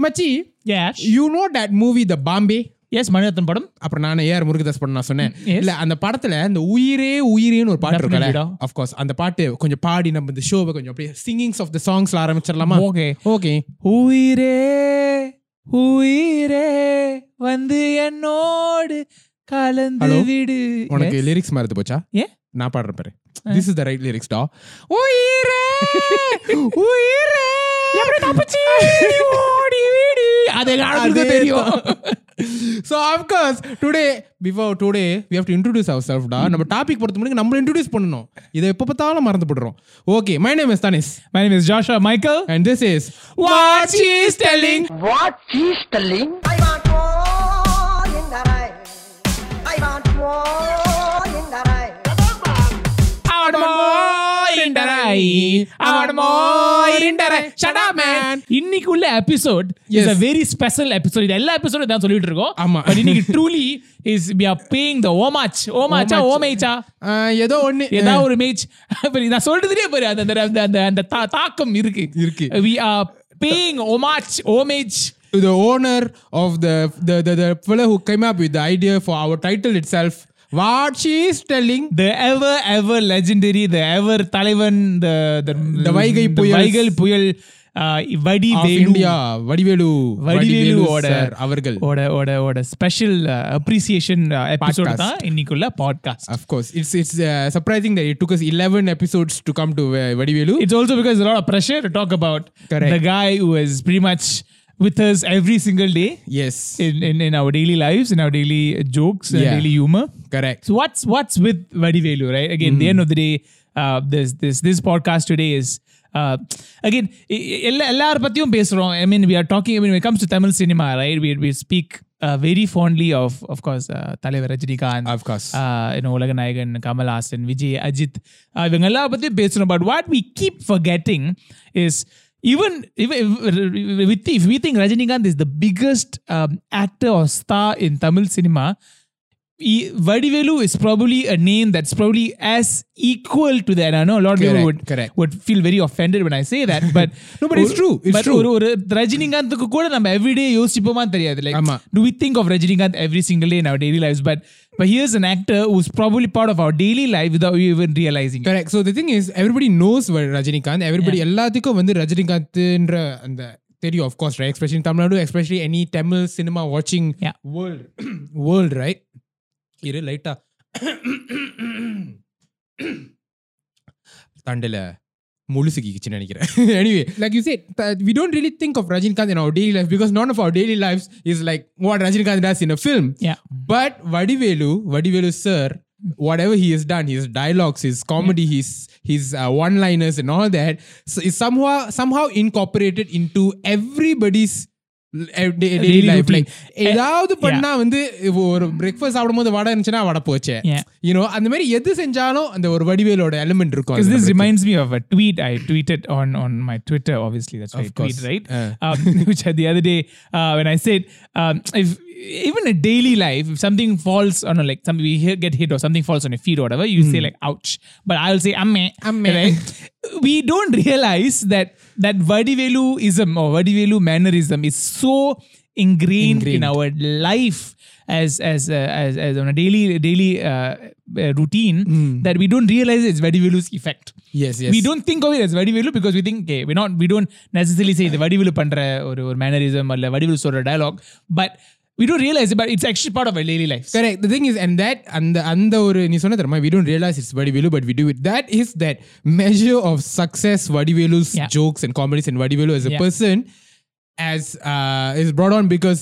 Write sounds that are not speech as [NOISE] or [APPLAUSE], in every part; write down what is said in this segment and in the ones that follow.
மச்சி. You know that movie the Bombay Yes, Mani Ratnam படம் அப்புறம் நான் ஏஆர் முருகதாஸ் படம் நான் சொன்னேன். இல்ல அந்த படத்துல அந்த உயிரே உயிரேன்னு ஒரு பாட்டு இருக்குல்ல டா. ஆஃப் கோர்ஸ் அந்த பாட்டு கொஞ்சம் பாடி நம்ம இந்த ஷோவை கொஞ்சம் அப்படியே சிங்கிங்ஸ் ஆஃப் த சாங்ஸ்ல ஆரம்பிச்சிடலாமா Okay. ஓகே உயிரே உயிரே வந்து என்னோடு கலந்து? விடு உனக்கு. லிரிக்ஸ் மறந்து போச்சா ஏன்? நான் பாடுறேன் பாரு this is the right lyrics டா உயிரே உயிரே எப்படி today before today we our செல்ஃப்டா நம்ம டாபிக் பொறுத்த முடியும் நம்ம இன்ட்ரடியூஸ் பண்ணணும். இதை எப்போ பார்த்தாலும் மறந்து போடுறோம் okay my my name is Michael and this is man. இன்னைக்கு உள்ள episode is Yes. a very special episode இது எல்லா எபிசோடும் தான் சொல்லிட்டு இருக்கோம் ஆமா. பட் இன்னைக்கு ட்ரூலி இஸ் the homage homageா Homage. ஓமேச்சா ஏதோ ஒரு மேட்ச் நான் சொல்றதுலயே பாரு அந்த அந்த அந்த தா- தாக்கம் இருக்கு இருக்கு. we are paying homage homage to the owner of the, the the the fellow who came up with the idea for our title itself. what she is telling? The ever ever legendary the ever Taliban the the the Vaigai Puyal Vaigai Puyal வடி India Vadivelu. Vadivelu. அவர்கள். ஓட ஓட ஓட special appreciation episode தான் இன்னைக்குள்ள podcast of course it's it's surprising that it took us 11 episodes to come to Vadivelu it's also because a lot of pressure to talk about the guy who is pretty much with us every single day yes, in, in, in our daily lives, in our daily jokes, and Yeah. daily humor. correct. So what's what's with Vadivelu, right? Again, the end of the day, uh, this this this podcast today is uh, again e- e- எல்லா எல்லார பத்தியும் பேசுறோம். I mean, we are talking. I mean, when it comes to Tamil cinema, right? We we speak uh, very fondly of of course uh, தலைவர் Rajinikanth Of course. uh, you know, Ulaganayagan Kamal Haasan Vijay Ajith uh, இவங்க எல்லா பத்தியும் பேசணும் but what we keep forgetting is even even if, if we think Rajinikanth is the biggest um, actor or star in Tamil cinema, he- Vadivelu is probably a name that's probably as equal to that. I know a lot of people Correct, would, correct. would feel very offended when I say that, but No, but it's true, it's but true. ஒரு ஒரு ரஜினிகாந்துக்கு கூட நம்ம everyday யோசிப்போமா தெரியாது like ஆமா. do we think of Rajinikanth every single day in our daily lives? But but here's an actor who's probably part of our daily life without you even realizing. it. Correct. So the thing is, everybody knows what Rajinikanth. Everybody, எல்லாத்துக்கும் வந்து ரஜினிகாந்த்ன்ற அந்த தெரியும் of course, right? Especially in Tamil Nadu, especially any Tamil cinema watching Yeah. world, [CLEARS THROAT] world, right? இரு லைட்டா தண்டல முழுசுக்கிச்சுன்னு நினைக்கிறேன் [LAUGHS] anyway like you said that we don't really think of Rajinikanth in our daily life because none of our daily lives is like what Rajinikanth does in a film Yeah. but Vadivelu, Vadivelu sir, whatever he has done, his dialogues, his comedy, his his uh, one-liners, and all that, so is somehow somehow incorporated into everybody's l- eh, day- daily, Daily life. routine. Like ஏதாவது yeah. பண்ணா வந்து இப்போ ஒரு breakfast சாப்பிடும்போது வடை இருந்துச்சுன்னா வடை போச்சு Yeah. You know அந்த மாதிரி எது செஞ்சாலும் அந்த ஒரு வடிவேலோட எலிமெண்ட் இருக்கும் Because அதுல this நம்மளுக்கு. reminds me of a tweet I tweeted on on my Twitter. Obviously, that's why Of I tweet, course. right? Uh. Um, which uh, the other day uh, when I said, um, if even a daily life, if something falls on a like something we hit, get hit or something falls on your feet or whatever, you mm. say hmm. like ouch. But I'll say amme. Amme. Right? we don't realize that that Vadiveluism or Vadivelu mannerism is so ingrained, ingrained, in our life as as uh, as, as on a daily daily uh, uh routine mm. that we don't realize it's Vadivelu's effect. Yes, yes. We don't think of it as Vadivelu because we think okay, we're not we don't necessarily say the Vadivelu pandra or, or mannerism or Vadivelu sort of dialogue, but we don't realize it, but it's actually part of our daily lives. Correct. The thing is, and that அந்த அந்த ஒரு நீ சொன்ன தெரியுமா we don't realize it's Vadivelu, but we do it. That is that measure of success Vadivelu's Yeah. jokes and comedies and Vadivelu as a Yeah. person as uh, is brought on because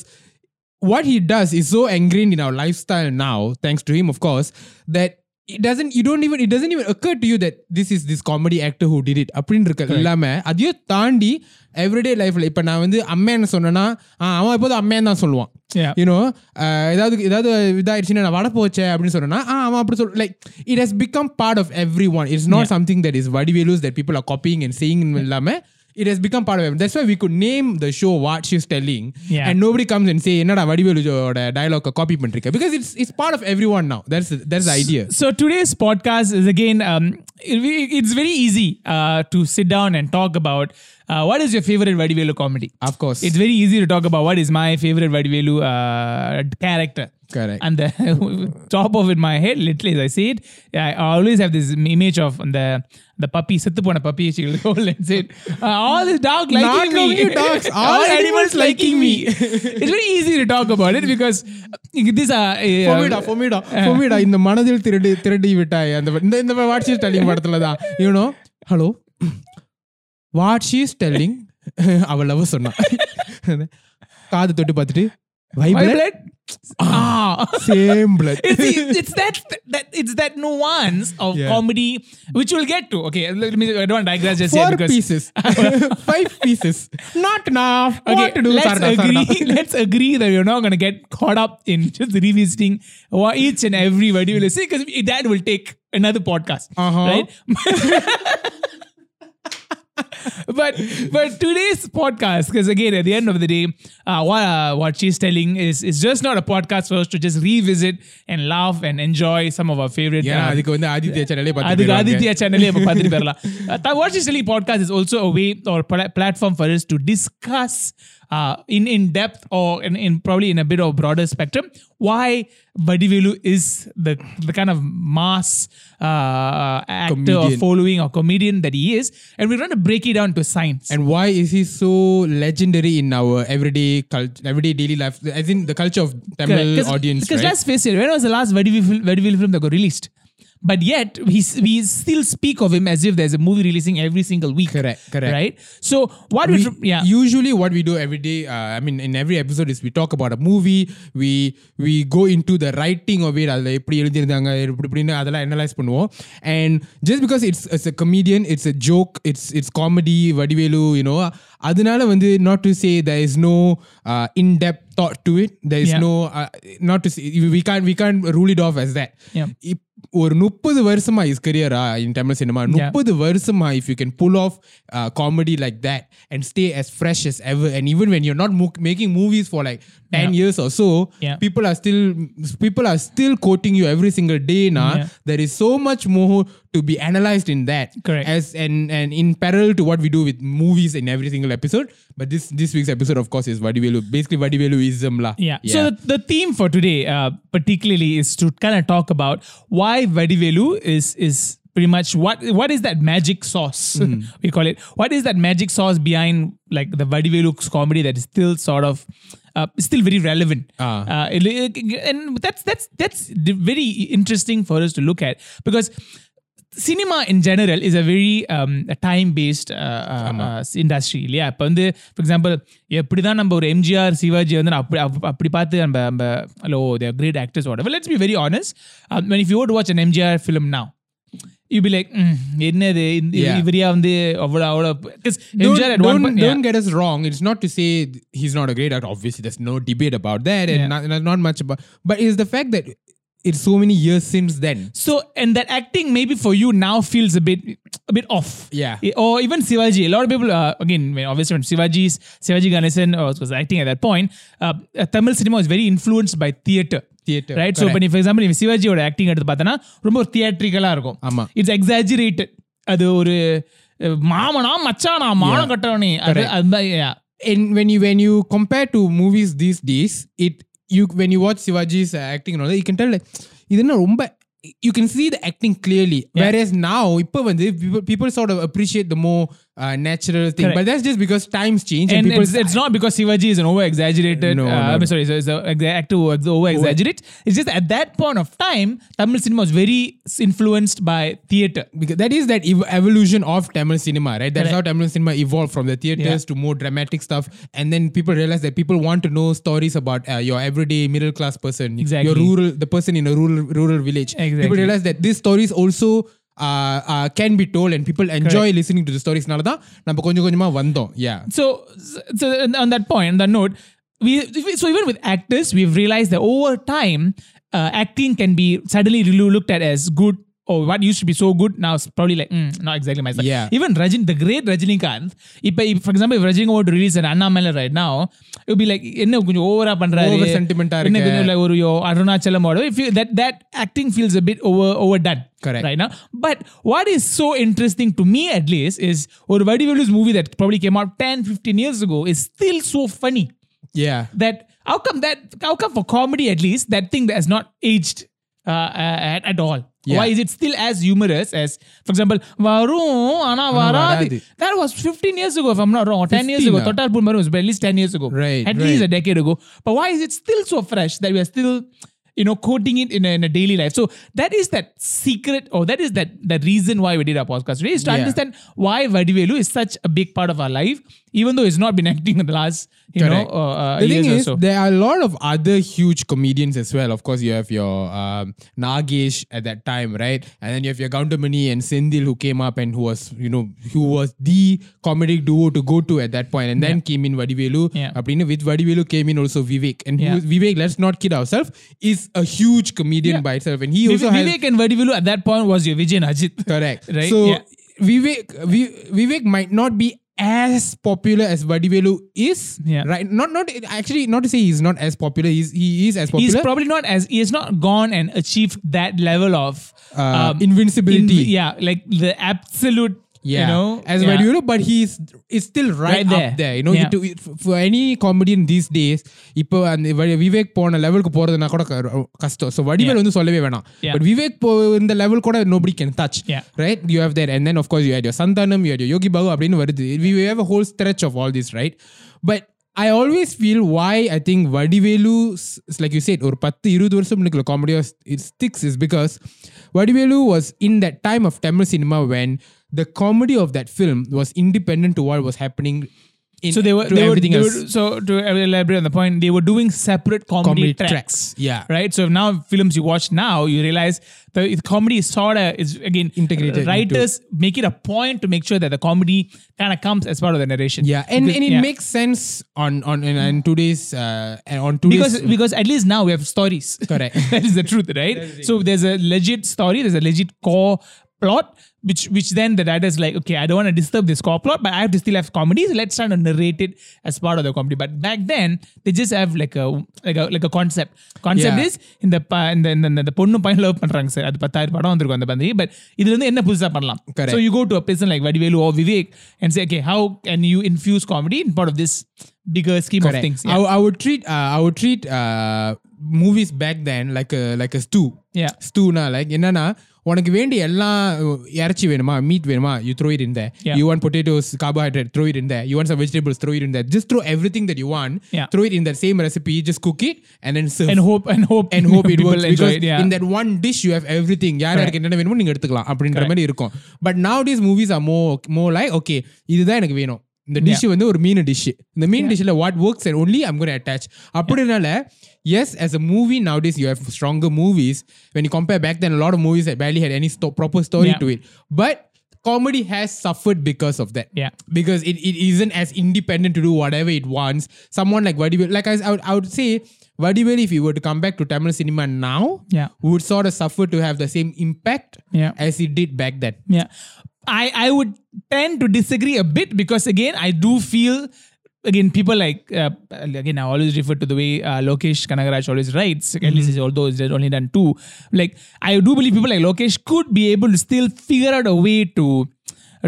what he does is so ingrained in our lifestyle now, thanks to him, of course, that it doesn't you don't even it doesn't even occur to you that this is this comedy actor who did it அப்படின்னு இருக்க இல்லாம அதையும் தாண்டி everyday லைஃப்ல இப்ப நான் வந்து அம்மேன்னு சொன்னேன்னா ஆ, அவன் எப்போதும் அம்மேன்னு தான் சொல்லுவான் Yeah. யூனோ ஏதாவது ஏதாவது இதாயிடுச்சுன்னா நான் வட போச்சேன் அப்படின்னு சொன்னா ஆ அவன் அப்படி சொல் like it has become part of every one it's not something that is Vadivelu's that people are copying and saying இல்லாம it has become part of it. That's why we could name the show what she's telling, Yeah. and nobody comes and say, "என்னடா வடிவேலுஜோட dialogue copy பண்றீங்க?" Because it's it's part of everyone now. That's that's the idea. So today's podcast is again, um, it- it's very easy uh, to sit down and talk about uh, what is your favorite Vadivelu comedy. Of course, It's very easy to talk about what is my favorite Vadivelu uh, character. correct. And the [LAUGHS] top of it, my head, literally, as I say it, I always have this image of the the puppy, செத்து போன puppy, she will [LAUGHS] hold and say, uh, all the dog liking Not me. only dogs, [LAUGHS] all animals liking me. it's very easy to talk about it because uh, these are. Uh, ஃபொமிடா ஃபொமிடா ஃபொமிடா இந்த மனதில் திருடி திருடி விட்டாய் அந்த இந்த இந்த what she's telling படத்துல தான் you know hello what she's telling அவ லவ் சொன்னா காது தொட்டு பார்த்துட்டு why, ah. ah, same blood. it's, [LAUGHS] it's that that it's that nuance of yeah. comedy, which we'll get to. Okay, let me. I don't want to digress just Four yet. Four pieces, [LAUGHS] five pieces, not enough. Okay, what to do? Let's agree. [LAUGHS] Let's agree that we're not going to get caught up in just revisiting each and every video we see because that will take another podcast, uh-huh. right? but but today's podcast, because again, at the end of the day, uh, what uh, what she's telling is is just not a podcast for us to just revisit and laugh and enjoy some of our favorite. ஏன்னா uh, அதுக்கு வந்து ஆதித்யா சேனலே அதுக்கு பார்த்து ஆதித்யா சேனல்லே இப்போ பார்த்துட்டு போயிடலாம் [LAUGHS] what is telling podcast is also a way or platform for is to uh, in in depth or in, in probably in a bit of broader spectrum why Vadivelu is the the kind of mass uh, actor comedian. or following or comedian that he is, and we're going to break it down to science. And why is he so legendary in our everyday culture, everyday daily life? As in the culture of Tamil Correct. audience. Because right? let's face it, when was the last Vadivelu film that got released? But yet, we, s- we still speak of him as if there's a movie releasing every single week. Correct, correct. Right? So, what we, we, yeah. usually what we do every day uh, i mean in every episode is we talk about a movie we we go into the writing of it அதில் எப்படி எழுதியிருந்தாங்க இப்படி இப்படின்னு அதெல்லாம் analyse பண்ணுவோம் and just because it's it's a comedian it's a joke it's it's comedy Vadivelu you know அதனால வந்து not to say there is no uh, in-depth thought to it there is Yeah. no uh, not to say we can't we can't rule it off as that Yeah. இப்- ஒரு முப்பது வருஷமா is கரியரா in Tamil cinema முப்பது வருஷமா if you can pull off comedy like that and stay as fresh as ever and even when you're not mo- making movies for like 10 Yeah. years or so Yeah. people are still people are still quoting you every single day now Yeah. there is so much more to be analyzed in that Correct. as and and in parallel to what we do with movies in every single episode but this this week's episode of course is vadivelu basically vadiveluism lah Yeah. So the, the theme for today, uh, particularly, is to kind of talk about why Vadivelu is is pretty much what what is that magic sauce [LAUGHS] we call it. What is that magic sauce behind like the Vadivelu comedy that is still sort of uh, still very relevant. Ah. Uh, it- and that's that's that's di- very interesting for us to look at because cinema in general is a very um, time based uh, uh, uh, industry இல்லையா இப்போ வந்து for example எப்படி தான் நம்ம ஒரு எம்ஜிஆர் சிவாஜி வந்து நான் அப்படி அப்~ அப்படி பார்த்து நம்ம நம்ம ஹலோ தேர் கிரேட் ஆக்டர்ஸ் ஓட let's be very honest when if you were to watch an MGR film now you be like "ம், என்னது இந்த- Yeah. இவரையா வந்து அவ்வளோ அவ்வளோ because don't, MGR at one don't, point don't get us wrong. It's not to say th- he's not a great actor. Obviously, there's no debate about that, and Yeah. not, not, not much about. But it's the fact that it's so many years since then. So and that acting maybe for you now feels a bit a bit off. Yeah. Or even Shivaji. A lot of people uh, again when obviously when Shivaji's Shivaji Ganesan uh, was acting at that point, uh, uh, Tamil cinema was very influenced by theatre. Right. So correct. when for example if சிவாஜியோட acting எடுத்து பார்த்தனா ரொம்ப ஒரு தியேட்ரிக்கலா இருக்கும் ஆமா. It's exaggerated அது ஒரு மாமனா மச்சானா மானம் கட்டவனே அது அதுதான் yeah. And when you when you compare to movies these days, it you when you watch Shivaji's uh, acting and all that, you can tell like இதுன்னா ரொம்ப you can see the acting clearly. Whereas now, இப்போ வந்து people, people sort of appreciate the more uh, natural thing. Correct. But that's just because times change and, And it's, it's not because Shivaji is an over exaggerated. No, uh, no, I'm no. sorry, so it's a, the actor over. It's just at that point of time, Tamil cinema was very influenced by theatre. because that is that ev- evolution of Tamil cinema, right? That's Correct. how Tamil cinema evolved from the theaters Yeah. to more dramatic stuff, and then people realize that people want to know stories about uh, your everyday middle class person, Exactly. your rural, the person in a rural rural village. Exactly. People realize that these stories also. Uh, uh, can be told and people enjoy listening to the stories தான் நம்ம கொஞ்சம் கொஞ்சமா வந்தோம் yeah So, so on that point, on that note, we so even with actors, we've realized that over time, uh, acting can be suddenly really looked at as good oh, what used to be so good now it's probably like, mm, not exactly my style. Yeah. Even Rajin, the great Rajinikanth, if, if, for example, if Rajini were to release an Annamalai right now, it would be like, என்ன கொஞ்சம் ஓவரா பண்றாரு Over sentiment ஆ என்ன இருக்கு. கொஞ்சம் like ஒரு யோ- Arunachalam or if you, that that acting feels a bit over overdone Correct. right now but what is so interesting to me at least is ஒரு வடிவேலு's movie that probably came out 10 15 years ago is still so funny Yeah. that how come that how come for comedy at least that thing that has not aged uh, uh, at, at all Yeah. why is it still as humorous as for example Varu ana varadi that was 15 years ago if i'm not wrong or 10 years ago. total Pulmar was at least 10 years ago. Right, at least a decade ago. But why is it still so fresh that we are still you know quoting it in a, in a daily life so that is that secret or that is that that reason why we did our podcast today is to Yeah. understand why vadivelu is such a big part of our life even though he's not been [LAUGHS] acting in the last you Correct. know uh, uh, the years thing or is, so there are a lot of other huge comedians as well. Of course, you have your um, Nagesh at that time, right? And then you have your Goundamani and Senthil who came up and who was, you know, who was the comedic duo to go to at that point. And then came in Vadivelu. Yeah. With Vadivelu came in also Vivek. And Yeah. who, Vivek, let's not kid ourselves, is a huge comedian Yeah. by itself. And he also has Vivek and Vadivelu at that point was your Vijay and Ajit. [LAUGHS] Correct. Right? So Yeah. Vivek Vivek might not be as popular as Vadivelu is. Yeah. Right. Not not actually not to say he's not as popular. He's he is as popular. He's probably not as he has not gone and achieved that level of Uh, invincibility. inv- yeah, like the absolute yeah, You know, as yeah. Vadivelu, but he's is still right, Right there. up there. You know, Yeah. to, for any comedian these days, இப்போ அந்த we- Vivek போன லெவலுக்கு போறதுனா கூட க- கஷ்டம் so Vadivel வந்து சொல்லவே வேணாம் Yeah. பட் விவேக் போ இந்த லெவல் கூட nobody can touch Yeah. right you have that and then of course you had your Santanam you had your Yogi Babu அப்படின்னு வருது we we have a whole stretch of all this right but I always feel why I think Vadivelu s- like you said ஒரு பத்து இருபது வருஷம் இருக்கிற comedy it sticks is because Vadivelu was in that time of Tamil cinema when the comedy of that film was independent to what was happening in So they were, to they were, everything they else. were so to elaborate on the point, they were doing separate comedy, Comedy tracks, tracks, yeah. right. So now films you watch now, you realize the, the comedy is sort of is again Integrated into- Writers make it a point to make sure that the comedy kind of comes as part of the narration. yeah, and, Because- and it yeah. makes sense on on in, in today's uh, on today's because because at least now we have stories. Correct. [LAUGHS] that is the truth, right? So there's a legit story, there's a legit core plot, which which then the writer's like, okay, I don't want to disturb this core plot, but I have to still have comedy. So let's try to narrate it as part of the comedy. But back then, they just have like a like a like a concept. Concept Yeah. is இந்த ப- இந்த இந்த இந்த பொண்ணு பையன் love பண்றாங்க sir அது பத்தாயிரம் படம் வந்திருக்கும் அந்த பந்தி பட் இதுல இருந்து என்ன புதுசா பண்ணலாம் Correct. so you go to a person like Vadivelu or Vivek and say okay how can you infuse comedy in part of this bigger scheme Correct. of things I, I would treat uh, I would treat uh, movies back then like a like a stew. Yeah. ஸ்டூனா like என்னன்னா உனக்கு வேண்டிய எல்லாம் இறச்சி வேணுமா? Meat வேணுமா? You throw it இருந்த you want potatoes carbohydrate throw it இருந்த you want some vegetables throw it இருந்த just throw everything that you want throw it in same recipe just cook it and and serve and hope and hope and hope it works because in that one dish you have everything யார் யாருக்கு என்னென்ன வேணுமோ நீங்க எடுத்துக்கலாம் அப்படின்ற மாதிரி இருக்கும். But nowadays movies are more more like okay இதுதான் எனக்கு வேணும். இந்த டிஷ் வந்து ஒரு மீன் டிஷ் இந்த மீன் டிஷ்ல what works and only I'm gonna attach அப்படினால yes as a movie nowadays you have stronger movies when you compare back then a lot of movies that barely had any sto- proper story Yeah. to it but comedy has suffered because of that Yeah. because it, it isn't as independent to do whatever it wants. Someone like Vadivel, like I, I, would, I would say, Vadivel, if he were to come back to Tamil cinema now, Yeah. would sort of suffer to have the same impact Yeah. as he did back then. Yeah. I, I would tend to disagree a bit because again, I do feel again people like uh, again I always refer to the way uh, Lokesh Kanagaraj always writes. At least although it's only done two, like I do believe people like Lokesh could be able to still figure out a way to.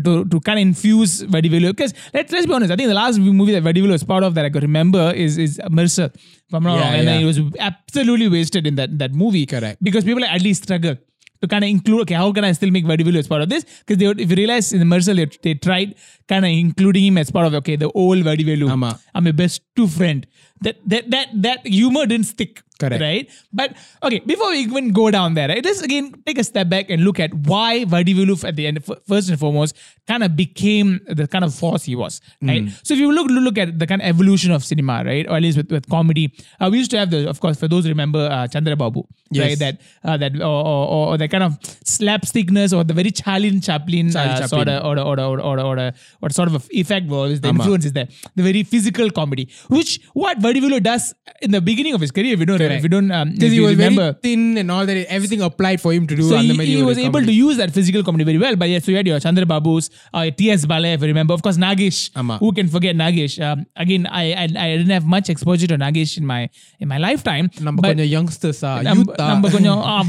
To, to kind of infuse Vadivelu because let's let's be honest I think the last movie that Vadivelu was part of that I could remember is is Mersal if I'm not Yeah, wrong and then yeah. he was absolutely wasted in that that movie Correct. because people at least struggle to kind of include okay how can I still make Vadivel as part of this? Because they would, if you realize in the Mersal they, they tried kind of including him as part of okay the old Vadivelu ஆமா. I'm a best two friend. That that that that humor didn't stick Correct. right but okay before we even go down there right let's again take a step back and look at why Vadivelu at the end first and foremost kind of became the kind of force he was right Mm. so if you look look at the kind of evolution of cinema right or at least with, with comedy uh, we used to have the of course for those who remember uh, Chandra Babu Yes. right that uh, that or, or, or, that kind of slapstickness or the very Charlie Chaplin, Charlie uh, Chaplin. sort of or or or or or, or, or sort of effect was the ஆமா. influence is there the very physical comedy which what Vadivelu does in the beginning of his career. If you correct. If you don't, um, he was remember, very thin and all that, everything applied for him to do. So he, he was able to use that physical comedy very well. But yes, so you had your Chandra Babu's, uh, T.S. Balaiah, if you remember, of course Nagesh. Amma. Who can forget Nagesh? Um, again, I, I, I didn't have much exposure to Nagesh in my in my lifetime. Number but, youngsters. Uh, number uh, [LAUGHS] uh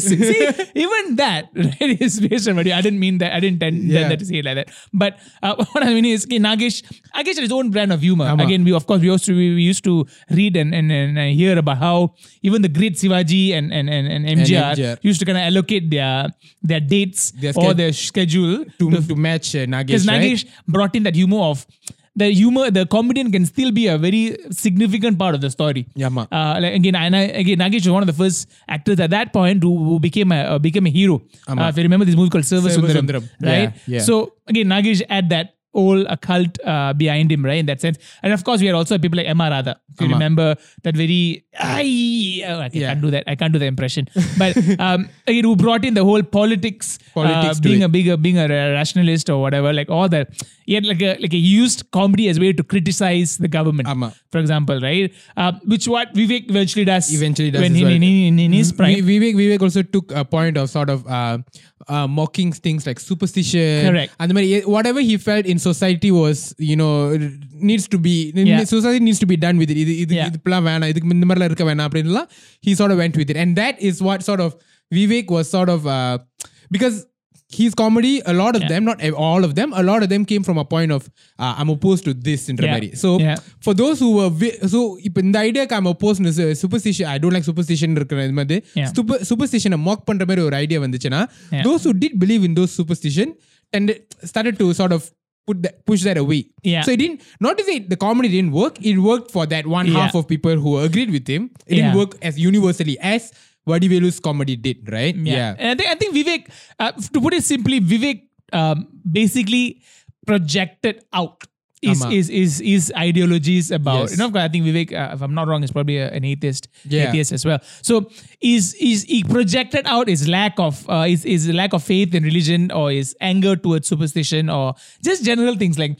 See, [LAUGHS] even that right, is based on video. I didn't mean that. I didn't intend yeah. that to say it like that. But uh, [LAUGHS] what I mean is, okay, Nagesh, Nagesh had his own brand of humor. Amma. Again, we of course we used to we, we used to read and and, and hear about how even the great Sivaji and and, and, and MGR, MGR. used to kind of allocate their their dates Their or their schedule to, to match uh, Nagesh, because right? Nagesh brought in that humor of the humor the comedian can still be a very significant part of the story ஆமா. uh, like, again, and I, again, Nagesh was one of the first actors at that point who, who became a uh, became a hero. Uh, if you remember this movie called Server Sundaram. right? Yeah, yeah. So again, Nagesh at that whole occult uh, behind him, right? In that sense. And of course, we had also people like M. R. Radha. If you remember that very, oh, I, oh, okay, yeah. can't do that. I can't do the impression. [LAUGHS] But um, again, who brought in the whole politics, uh, politics uh, being a bigger, being a rationalist or whatever, like all that. He had like a, like a used comedy as a way to criticize the government, for example, right? Uh, which what Vivek eventually does. Eventually does. When he well. in, in, in, his mm. prime. Vivek, Vivek also took a point of sort of uh, uh, mocking things like superstition. Correct. And whatever he felt in society was, you know, needs to be, Yeah. society needs to be done with it. இது இது Yeah. இதுப்பெல்லாம் வேணாம் இதுக்கு இந்த மாதிரிலாம் இருக்க வேணாம் அப்படின்லாம் he sort of went with it. And that is what sort of Vivek was sort of, uh, because his comedy, a lot of Yeah. them, not all of them, a lot of them came from a point of, uh, I'm opposed to this in Yeah. மாதிரி. So, Yeah. for those who were vi- so இப்போ இந்த ஐடியாக்கு I'm opposed to superstition I don't like superstition இருக்கிற இது மாதிரி Yeah. super superstition mock பண்ற மாதிரி ஒரு idea வந்துச்சுன்னா Yeah. those who did believe in those superstition tended started to sort of put that push that away Yeah. so it didn't not to say the comedy didn't work it worked for that one Yeah. half of people who agreed with him it didn't work as universally as Vadivelu's comedy did right yeah. And I think I think Vivek, uh, to put it simply, Vivek um, basically projected out Is, Ama. is is is ideologies about Yes. you know I think Vivek uh, if I'm not wrong is probably a, an atheist Yeah. atheist as well so is is he projected out his lack of uh, his, his lack of faith in religion or his anger towards superstition or just general things like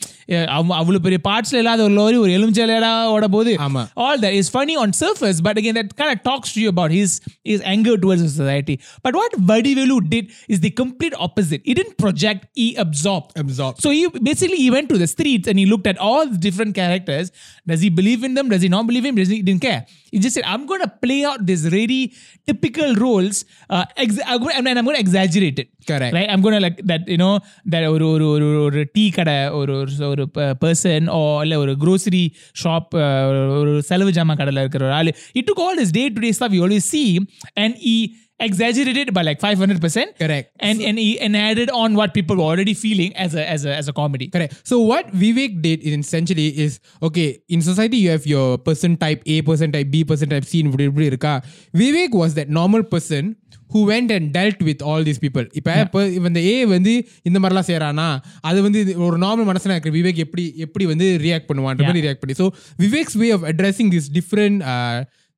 அவ்வளவு பெரிய பார்ட்ஸ்ல இல்லாத ஒரு lorry ஒரு எலுமிச்சலையடா ஓட போது ஆமா. all that is funny on surface, but again, that kind of talks to you about his his anger towards the society. But what Vadivelu did is the complete opposite. He didn't project; he absorbed. Absorbed. So he basically he went to the streets and he looked at all the different characters. Does he believe in them? Does he not believe in them? Does he didn't care? He just said, I'm going to play out these really typical roles uh, ex- I'm gonna, and I'm going to exaggerate it. Correct. Right? I'm going to like that, you know, that or, or, or, or, or tea kada or, or, or, or person or, or a grocery shop uh, or, or, or, or, or, or, or, or, or, or, day or, or, or, or, or, or, exaggerated it by like 500% Correct. and and he and added on what people were already feeling as a as a as a comedy Correct. So what Vivek did is essentially is okay in society you have your person type A, person type B, person type C இப்படி இப்படி இருக்கா Vivek was that normal person who went and dealt with all these people இப்போ இப்போ இந்த A வந்து இந்த மாதிரிலாம் செய்றானா அது வந்து இது ஒரு நார்மல் மனசுல இருக்கிற விவேக் எப்படி எப்படி வந்து ரியாக்ட் பண்ணுவான்ற மாதிரி ரியாக்ட் பண்ணி so Vivek's way of addressing this different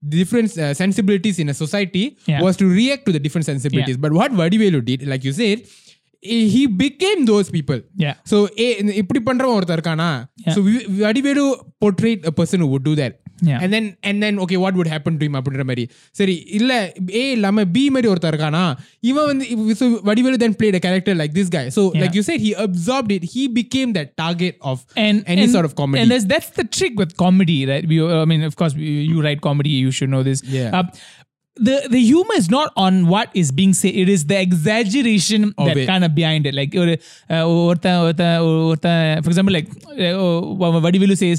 different uh, sensibilities in a society Yeah. was to react to the different sensibilities. But what Vadivelu did, like you said, eh, he became those people. Yeah. So ஏ இந்த இப்படி பண்றவன் ஒருத்தர் இருக்கானா Yeah. so we- Vadivelu portrayed a person who would do that Yeah. and then and then okay what would happen to him அப்படின்ற மாதிரி சரி இல்ல ஏ இல்லாம பி மாதிரி ஒருத்தர் இருக்கானா இவன் வந்து இவ- so Vadivelu then played a character like this guy so Yeah. like you said he absorbed it he became that target of and any and- sort of comedy And that's, that's the trick with comedy, right? We, I mean, of course, you, you write comedy, you should know this. Yeah. Uh, the the humor is not on what is being said it is the exaggeration of that it. kind of behind it like ஒரு for example like what Vadivelu says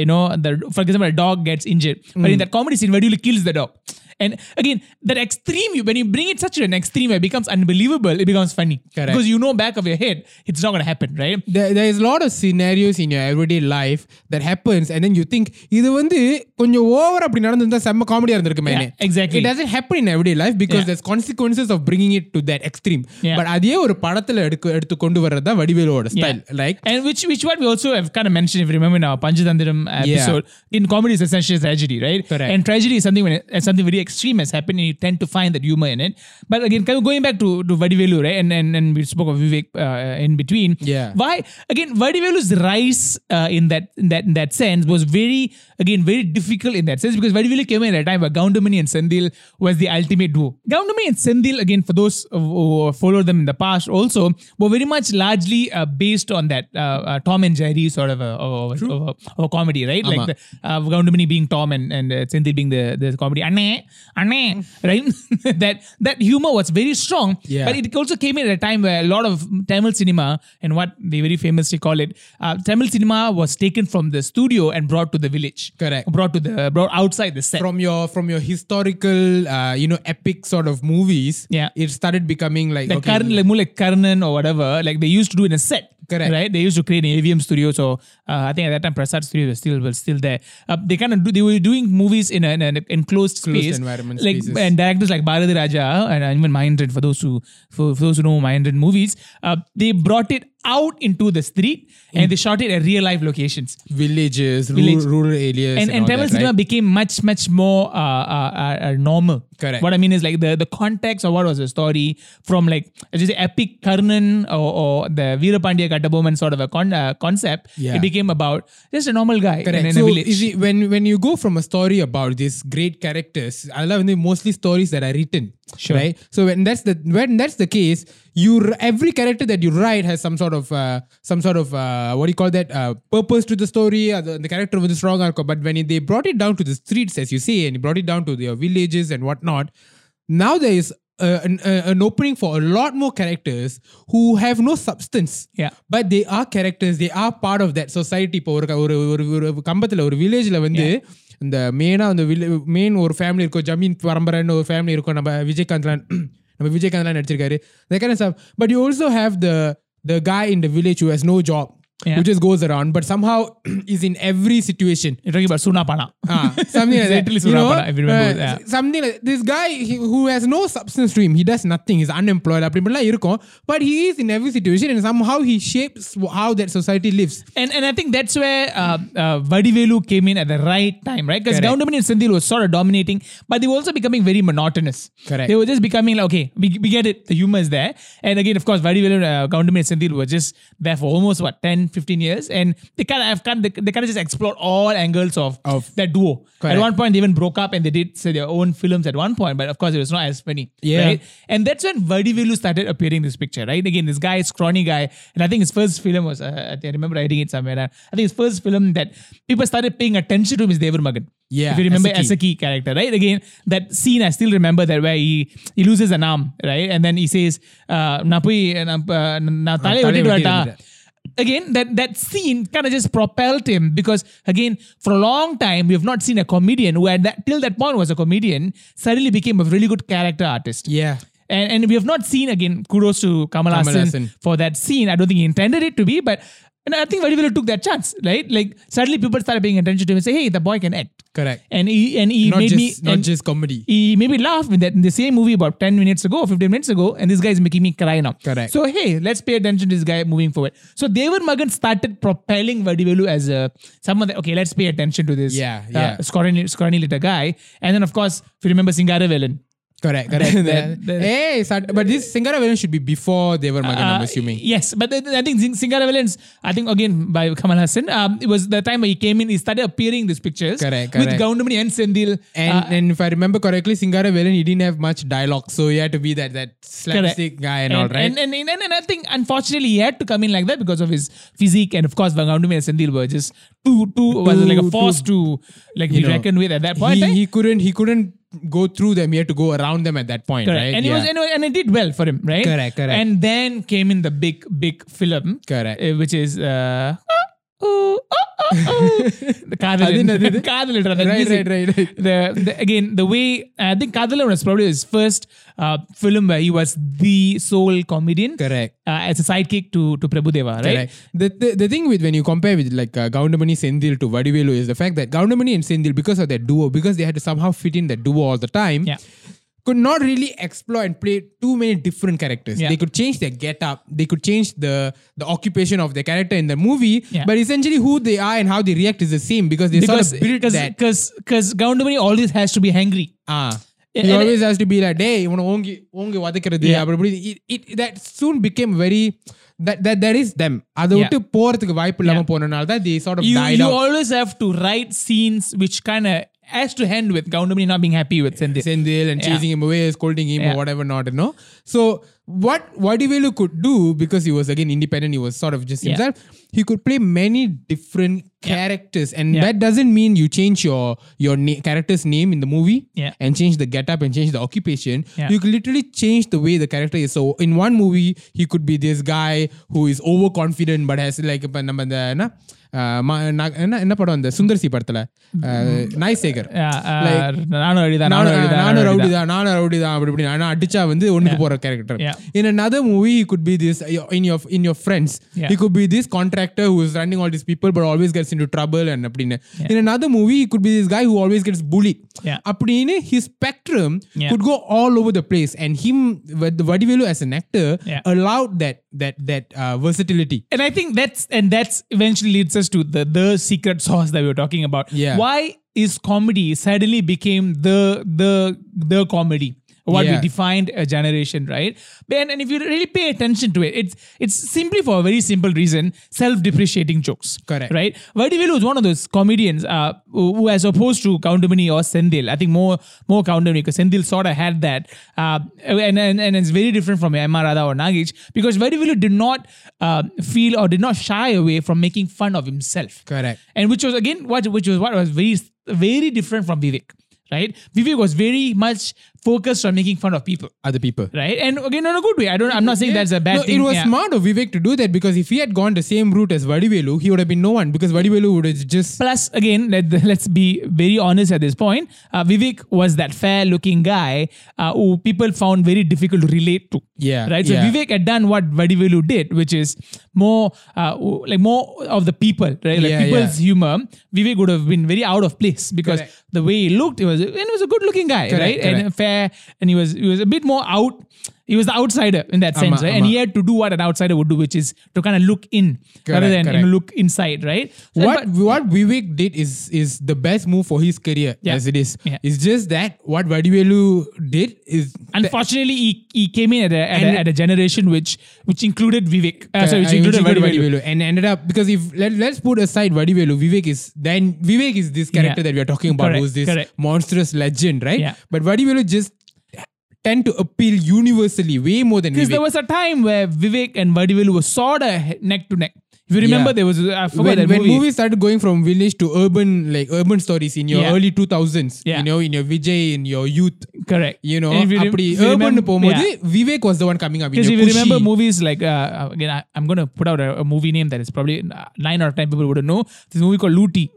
you know the, for example a dog gets injured mm. but in mm. that comedy scene Vadivelu kills the dog And again, that extreme, you- when you bring it such an extreme, it becomes unbelievable. It becomes funny Correct. because you know back of your head, it's not going to happen, right? there, there is a lot of scenarios in your everyday life that happens and then you think இது வந்து கொஞ்சம் over அப்படி நடந்திருந்தா செம்ம காமெடியா இருந்திருக்குமே Yeah, exactly. it doesn't happen in everyday life because Yeah. there's consequences of bringing it to that extreme Yeah. but அதே ஒரு படத்துல எடுக்க எடுத்து கொண்டு வர்றது தான் வடிவேலோட style like and which which what we also have kind of mentioned if you remember in our Panchatandiram episode in comedy is essentially a tragedy right Correct. and tragedy is something when it, is something very extreme has happened, and you tend to find that humor in it. But again, kind of going back to to Vadivelu, right? And and, and we spoke of Vivek uh, in between. Yeah. Why again? Vadivelu's rise uh, in that in that in that sense was very again very difficult in that sense because Vadivelu came in at a time where Goundamani and Senthil was the ultimate duo. Goundamani and Senthil again for those who followed them in the past also were very much largely uh, based on that uh, uh, Tom and Jerry sort of a, of, a- of a, of a comedy, right? Like the uh, Goundamani being Tom and and uh, Senthil being the the comedy. Anne, Anne, right? [LAUGHS] that that humor was very strong, Yeah. but it also came in at a time where a lot of Tamil cinema and what they very famously call it, uh, Tamil cinema was taken from the studio and brought to the village. Correct. Brought to the brought outside the set. from your from your historical uh, you know epic sort of movies Yeah. it started becoming like like okay, like more like Karnan or whatever, like they used to do in a set. Correct. Right? They used to create an AVM studio. So uh, I think at that time Prasad Studio was still was still there. Uh, they kind of do, they were doing movies in, a, in an enclosed Closed space. Environment like spaces. and directors like Bharati Raja and even Mahendran for those who for, for those who know Mahendran movies, uh, they brought it out into the street and they shot it at real life locations. villages Village. rural, rural areas and, and, and Tamil cinema right? became much much more uh, uh, uh, uh, normal. Correct. What I mean is like the the context of what was the story from like say epic Karnan or, or the Veerapandiya Kattabomman sort of a con- uh, concept. Yeah. It became about just a normal guy Correct. in, in so a village. it, when when you go from a story about these great characters, I love mostly stories that are written. Sure. Right. So when that's the when that's the case, you r- every character that you write has some sort of uh, some sort of uh, what do you call that uh, purpose to the story. Uh, the, the character with a strong arc. But when they brought it down to the streets, as you say, and you brought it down to their villages and whatnot, now there is. Uh, an, uh, an opening for a lot more characters who have no substance Yeah. But they are characters they are part of that society இப்போ ஒரு ஒரு ஒரு ஒரு கம்பத்தில் ஒரு வில்லேஜில் வந்து இந்த மெயினாக அந்த மெயின் ஒரு ஃபேமிலி இருக்கும் ஜமீன் பரம்பரைன்னு ஒரு ஃபேமிலி இருக்கும் நம்ம விஜயகாந்த்லாம் நம்ம விஜயகாந்த்லாம் நடிச்சிருக்காரு the kind of stuff but you also have the the guy in the village who has no job yeah. who just goes around, but somehow [CLEARS THROAT] is in every situation. You're talking about Sunapana. Ah, something like that. [LAUGHS] You know, uh, yeah. Something like this guy he, who has no substance to him. He does nothing. He's unemployed. But he is in every situation and somehow he shapes how that society lives. And and I think that's where uh, uh, Vadivelu came in at the right time, right? Because Goundamani and Senthil was sort of dominating, but they were also becoming very monotonous. Correct. They were just becoming like, okay, we, we get it. The humor is there. And again, of course, Vadivelu and uh, Goundamani and Senthil were just there for almost, what, 10, 15 years, and they kind of have kind they, they kind of just explore all angles of, of that duo. Correct. At one point, they even broke up and they did say their own films at one point, but of course, it was not as funny. Yeah, right? and that's when Vadivelu started appearing in this picture. Right, again, this guy, scrawny guy, and I think his first film was uh, I remember writing it somewhere. I think his first film that people started paying attention to is Thevar Magan. Yeah, if you remember as a key character, right? Again, that scene I still remember that where he he loses an arm, right, and then he says, uh, "Napui, na tale again that that scene kind of just propelled him because again for a long time we have not seen a comedian who had that till that point was a comedian suddenly became a really good character artist. Yeah. And, and we have not seen again kudos to Kamal, Haasan. for that scene. I don't think he intended it to be but and I think Vadivelu took that chance, right? Like suddenly people started paying attention to him and say, "Hey, the boy can act." Correct. And he and he Not made just me not just comedy. he made me laugh in that in the same movie about ten minutes ago, fifteen minutes ago, and this guy is making me cry now. Correct. So hey, let's pay attention to this guy moving forward. So Thevar Magan started propelling Vadivelu as a someone that okay, let's pay attention to this. Yeah, uh, yeah. scrawny, scrawny little guy, and then of course, if you remember Singaravelan. Correct. Correct. [LAUGHS] That- that- hey, Sat- but this Singara Velan should be before Thevar Magan, I'm Uh, assuming. Yes, but then I think Sing- Singaravelan's, I think again by Kamal Haasan, um, it was the time where he came in, he started appearing in these pictures Correct, with correct. Goundamani and Senthil. And uh, and if I remember correctly, Singara Velan he didn't have much dialogue, so he had to be that that slapstick guy and, all, right? And, and, and, and I think unfortunately he had to come in like that because of his physique and of course Goundamani and Senthil were just too too was like a Too- force to like be reckoned with at that point. he, eh? he couldn't he couldn't go through them. He had to go around them at that point, Correct. right? And it Yeah. was and, it was- and it did well for him, right? Correct, correct. And then came in the big big film, Correct. uh, which is uh, oh, oh, oh. [LAUGHS] the, again, the way uh, I think Kadhalan was probably his first uh, film where he was the sole comedian. Correct. Uh, as a sidekick to, to Prabhudeva, right? Correct. The, the, the thing with when you compare with like uh, Goundamani Senthil to Vadivelu is the fact that Goundamani and Senthil, because of that duo, because they had to somehow fit in that duo all the time. Yeah could not really explore and play too many different characters. Yeah. They could change their get up, they could change the the occupation of the character in the movie, Yeah. but essentially who they are and how they react is the same because they Because sort of built because that. because because Goundamani always has to be hangry. Ah, he and- always has to be like டேய் இவனை ஓங்கி ஓங்கி வதைக்கிறது Yeah. அப்படி இப்படி it, it, that soon became very that that that is them அதை Yeah. விட்டு போறதுக்கு வாய்ப்பு இல்லாம போனனால தான் they sort of you, died you out always have to write scenes which kind of has to end with Goundamani not being happy with Senthil. Senthil and chasing yeah. him away, scolding him yeah. or whatever not, you know. So what Vadivelu could do, because he was again independent, he was sort of just himself, yeah. he could play many different characters. And that doesn't mean you change your your na- character's name in the movie and change the getup and change the occupation. You could literally change the way the character is. So in one movie, he could be this guy who is overconfident but has like a என்ன படம் அந்த சுந்தர்சி படத்துல? நாய் சேகர் நானும் ரவுடிதான் நானும் ரவுடிதான் நானும் அப்படி இப்படி நான் அடிச்சா வந்து ஒண்ணுக்கு போற character in another movie it could be this uh, in your in your friends. Yeah. it could be this contractor who is running all these people but always gets into trouble and அப்படின்னு yeah. in another movie it could be this guy who always gets bullied. அப்படின்னு yeah. his spectrum could go all over the place. And him Vadivelu as an actor allowed that that that uh, versatility and I think that's and that's eventually leads us to the the secret sauce that we were talking about. Yeah. Why is comedy suddenly became the the the comedy? What we defined a generation, right? And, and if you really pay attention to it, it's it's simply for a very simple reason: self-depreciating jokes. Correct. Right? Vadivel was one of those comedians uh, who, who, as opposed to Goundamani or Senthil, I think more more Goundamani because Senthil sort of had that, uh, and, and and it's very different from M. R. Radha or Nagesh because Vadivel did not uh, feel or did not shy away from making fun of himself. correct And which was again what which was what was very very different from Vivek. Right? Vivek was very much focused on making fun of people. other people Right? And again, in a good way. I don't I'm not saying that's a bad no, thing. It was Yeah. smart of Vivek to do that because if he had gone the same route as Vadivelu, he would have been no one because Vadivelu would have just Plus, again, let, let's be very honest at this point. Uh, Vivek was that fair looking guy uh, who people found very difficult to relate to. Yeah, Right? So yeah. Vivek had done what Vadivelu did, which is more uh, like more of the people, right? Like Yeah, people's humor. Vivek would have been very out of place because Correct. the way he looked, he was and he was a good looking guy, Correct, right? And correct. And he was he was a bit more out. He was the outsider in that sense, Ama, right? And he had to do what an outsider would do, which is to kind of look in rather than you know, look inside, right? So- what but- what Vivek did is is the best move for his career Yeah. as it is. Yeah. It's just that what Vadivelu did is Unfortunately, he, he came in at a, at, a, at a generation which which included Vivek. Uh, sorry, which included included Vadivelu. Vadivelu. and ended up because if let, let's put aside Vadivelu, Vivek is then Vivek is this character Yeah. that we are talking about, Correct, who's this correct. monstrous legend, right? Yeah. But Vadivelu just tend to appeal universally way more than because there was a time where Vivek and Vadivelu were sort of neck to neck. If you remember, yeah. there was I forgot when, that when movie. movies started going from village to urban, like urban stories in your yeah. early two thousands. Yeah. you know, in your Vijay, in your youth. Correct. You know, if you rem- if you urban remember, yeah. Vivek was the one coming up. Because if you remember movies like uh, again, I, am gonna put out a, a, movie name that is probably uh, nine out of ten people would know. This movie called Looti.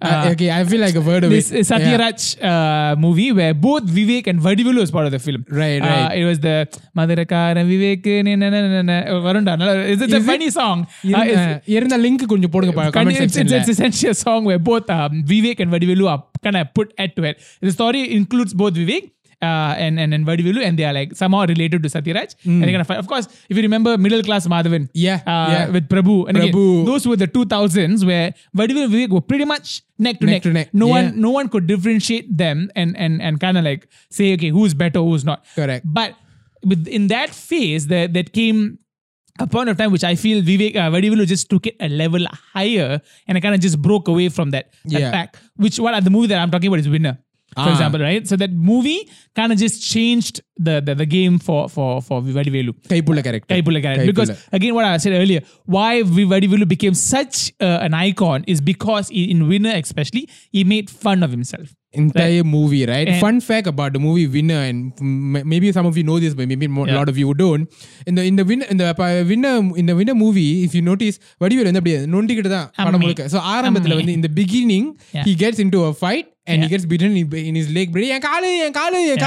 Uh, okay, I feel like I've heard of this it. is Satyaraj uh, movie where both Vivek and Vadivelu was part of the film. Right, Uh, right. it was the Madarakara Vivek. na- na- na- na- na- Varunda. It's, it's a Is it? funny song. Uh, இருந்த- it's- இருந்த link கொஞ்சம் போடுங்க Kind comment of- it's, it's, sectionல. it's essentially a song where both um, Vivek and Vadivelu are kind of put head to head. The story includes both Vivek uh, and, and and Vadivelu, and they are like somehow related to Satyaraj. And they're going to fight. Of course, if you remember Middle Class Madhavan. Yeah, uh, yeah. with Prabhu, and again, Prabhu. those were the 2000s where Vadivelu and Vivek were pretty much neck to Neck neck. to neck, No yeah. one, no one could differentiate them and and and kind of like say, okay, who's better, who's not. Correct. But with in that phase, that that came a point of time which I feel Vivek uh, Vadivelu just took it a level higher and I kind of just broke away from that, that Yeah. pack. Which what are the movie that I'm talking about is Winner for ah. example, right? So that movie kind of just changed the, the, the game for for for Vivadivelu. Kaipulla character. Kaipulla character. Kaipulla. Because again, what I said earlier, why Vivadivelu became such uh, an icon is because in Winner especially, he made fun of himself. Entire right? movie, right? And fun fact about the movie Winner, and maybe some of you know this, but maybe a yeah. lot of you don't. In the in the winner in the winner in the winner movie, if you notice, Vadivel end up So in the beginning, yeah. he gets into a fight and yeah. he gets beaten in his leg break. Yeah.